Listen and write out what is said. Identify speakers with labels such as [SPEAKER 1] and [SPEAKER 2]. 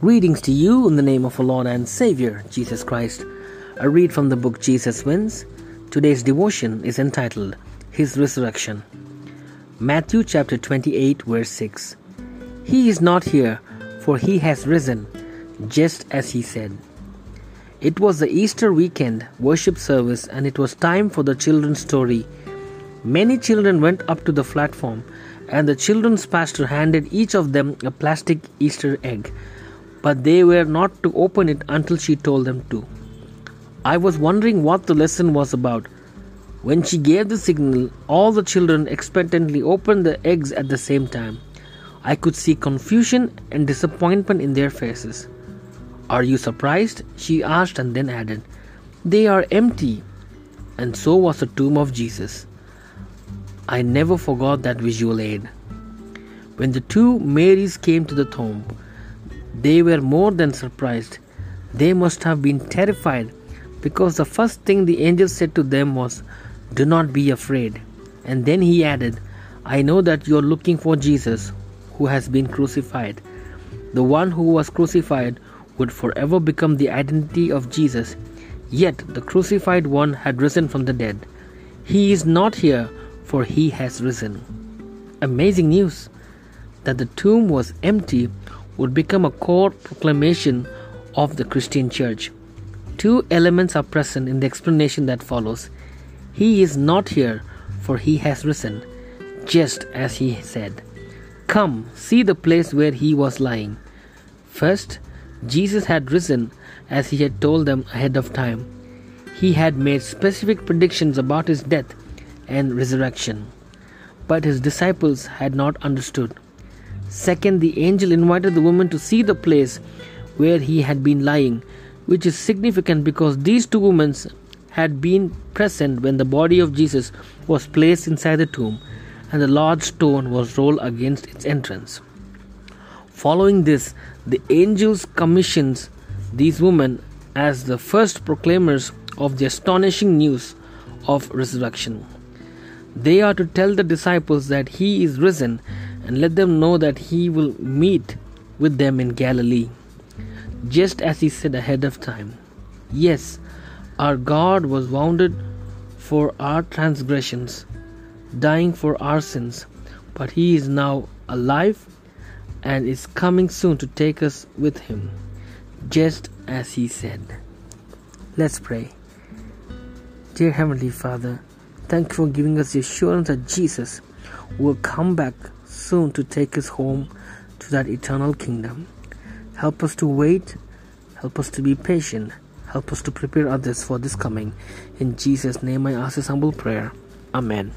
[SPEAKER 1] Greetings to you in the name of our Lord and Savior, Jesus Christ. A read from the book Jesus Wins. Today's devotion is entitled His Resurrection. Matthew chapter 28, verse 6. He is not here, for he has risen, just as he said. It was the Easter weekend worship service, and it was time for the children's story. Many children went up to the platform, and the children's pastor handed each of them a plastic Easter egg but they were not to open it until she told them to. I was wondering what the lesson was about. When she gave the signal, all the children expectantly opened the eggs at the same time. I could see confusion and disappointment in their faces. Are you surprised? she asked and then added, They are empty. And so was the tomb of Jesus. I never forgot that visual aid. When the two Marys came to the tomb, they were more than surprised. They must have been terrified because the first thing the angel said to them was, Do not be afraid. And then he added, I know that you are looking for Jesus who has been crucified. The one who was crucified would forever become the identity of Jesus. Yet the crucified one had risen from the dead. He is not here, for he has risen. Amazing news that the tomb was empty would become a core proclamation of the Christian Church. Two elements are present in the explanation that follows. He is not here, for he has risen, just as he said. Come, see the place where he was lying. First, Jesus had risen as he had told them ahead of time. He had made specific predictions about his death and resurrection. But his disciples had not understood. Second, the angel invited the woman to see the place where he had been lying, which is significant because these two women had been present when the body of Jesus was placed inside the tomb and the large stone was rolled against its entrance. Following this, the angels commissions these women as the first proclaimers of the astonishing news of resurrection. They are to tell the disciples that he is risen and let them know that he will meet with them in Galilee, just as he said ahead of time. Yes, our God was wounded for our transgressions, dying for our sins, but he is now alive and is coming soon to take us with him, just as he said. Let's pray. Dear Heavenly Father, thank you for giving us the assurance that Jesus will come back soon to take us home to that eternal kingdom. Help us to wait, help us to be patient, help us to prepare others for this coming. In Jesus' name I ask this humble prayer. Amen.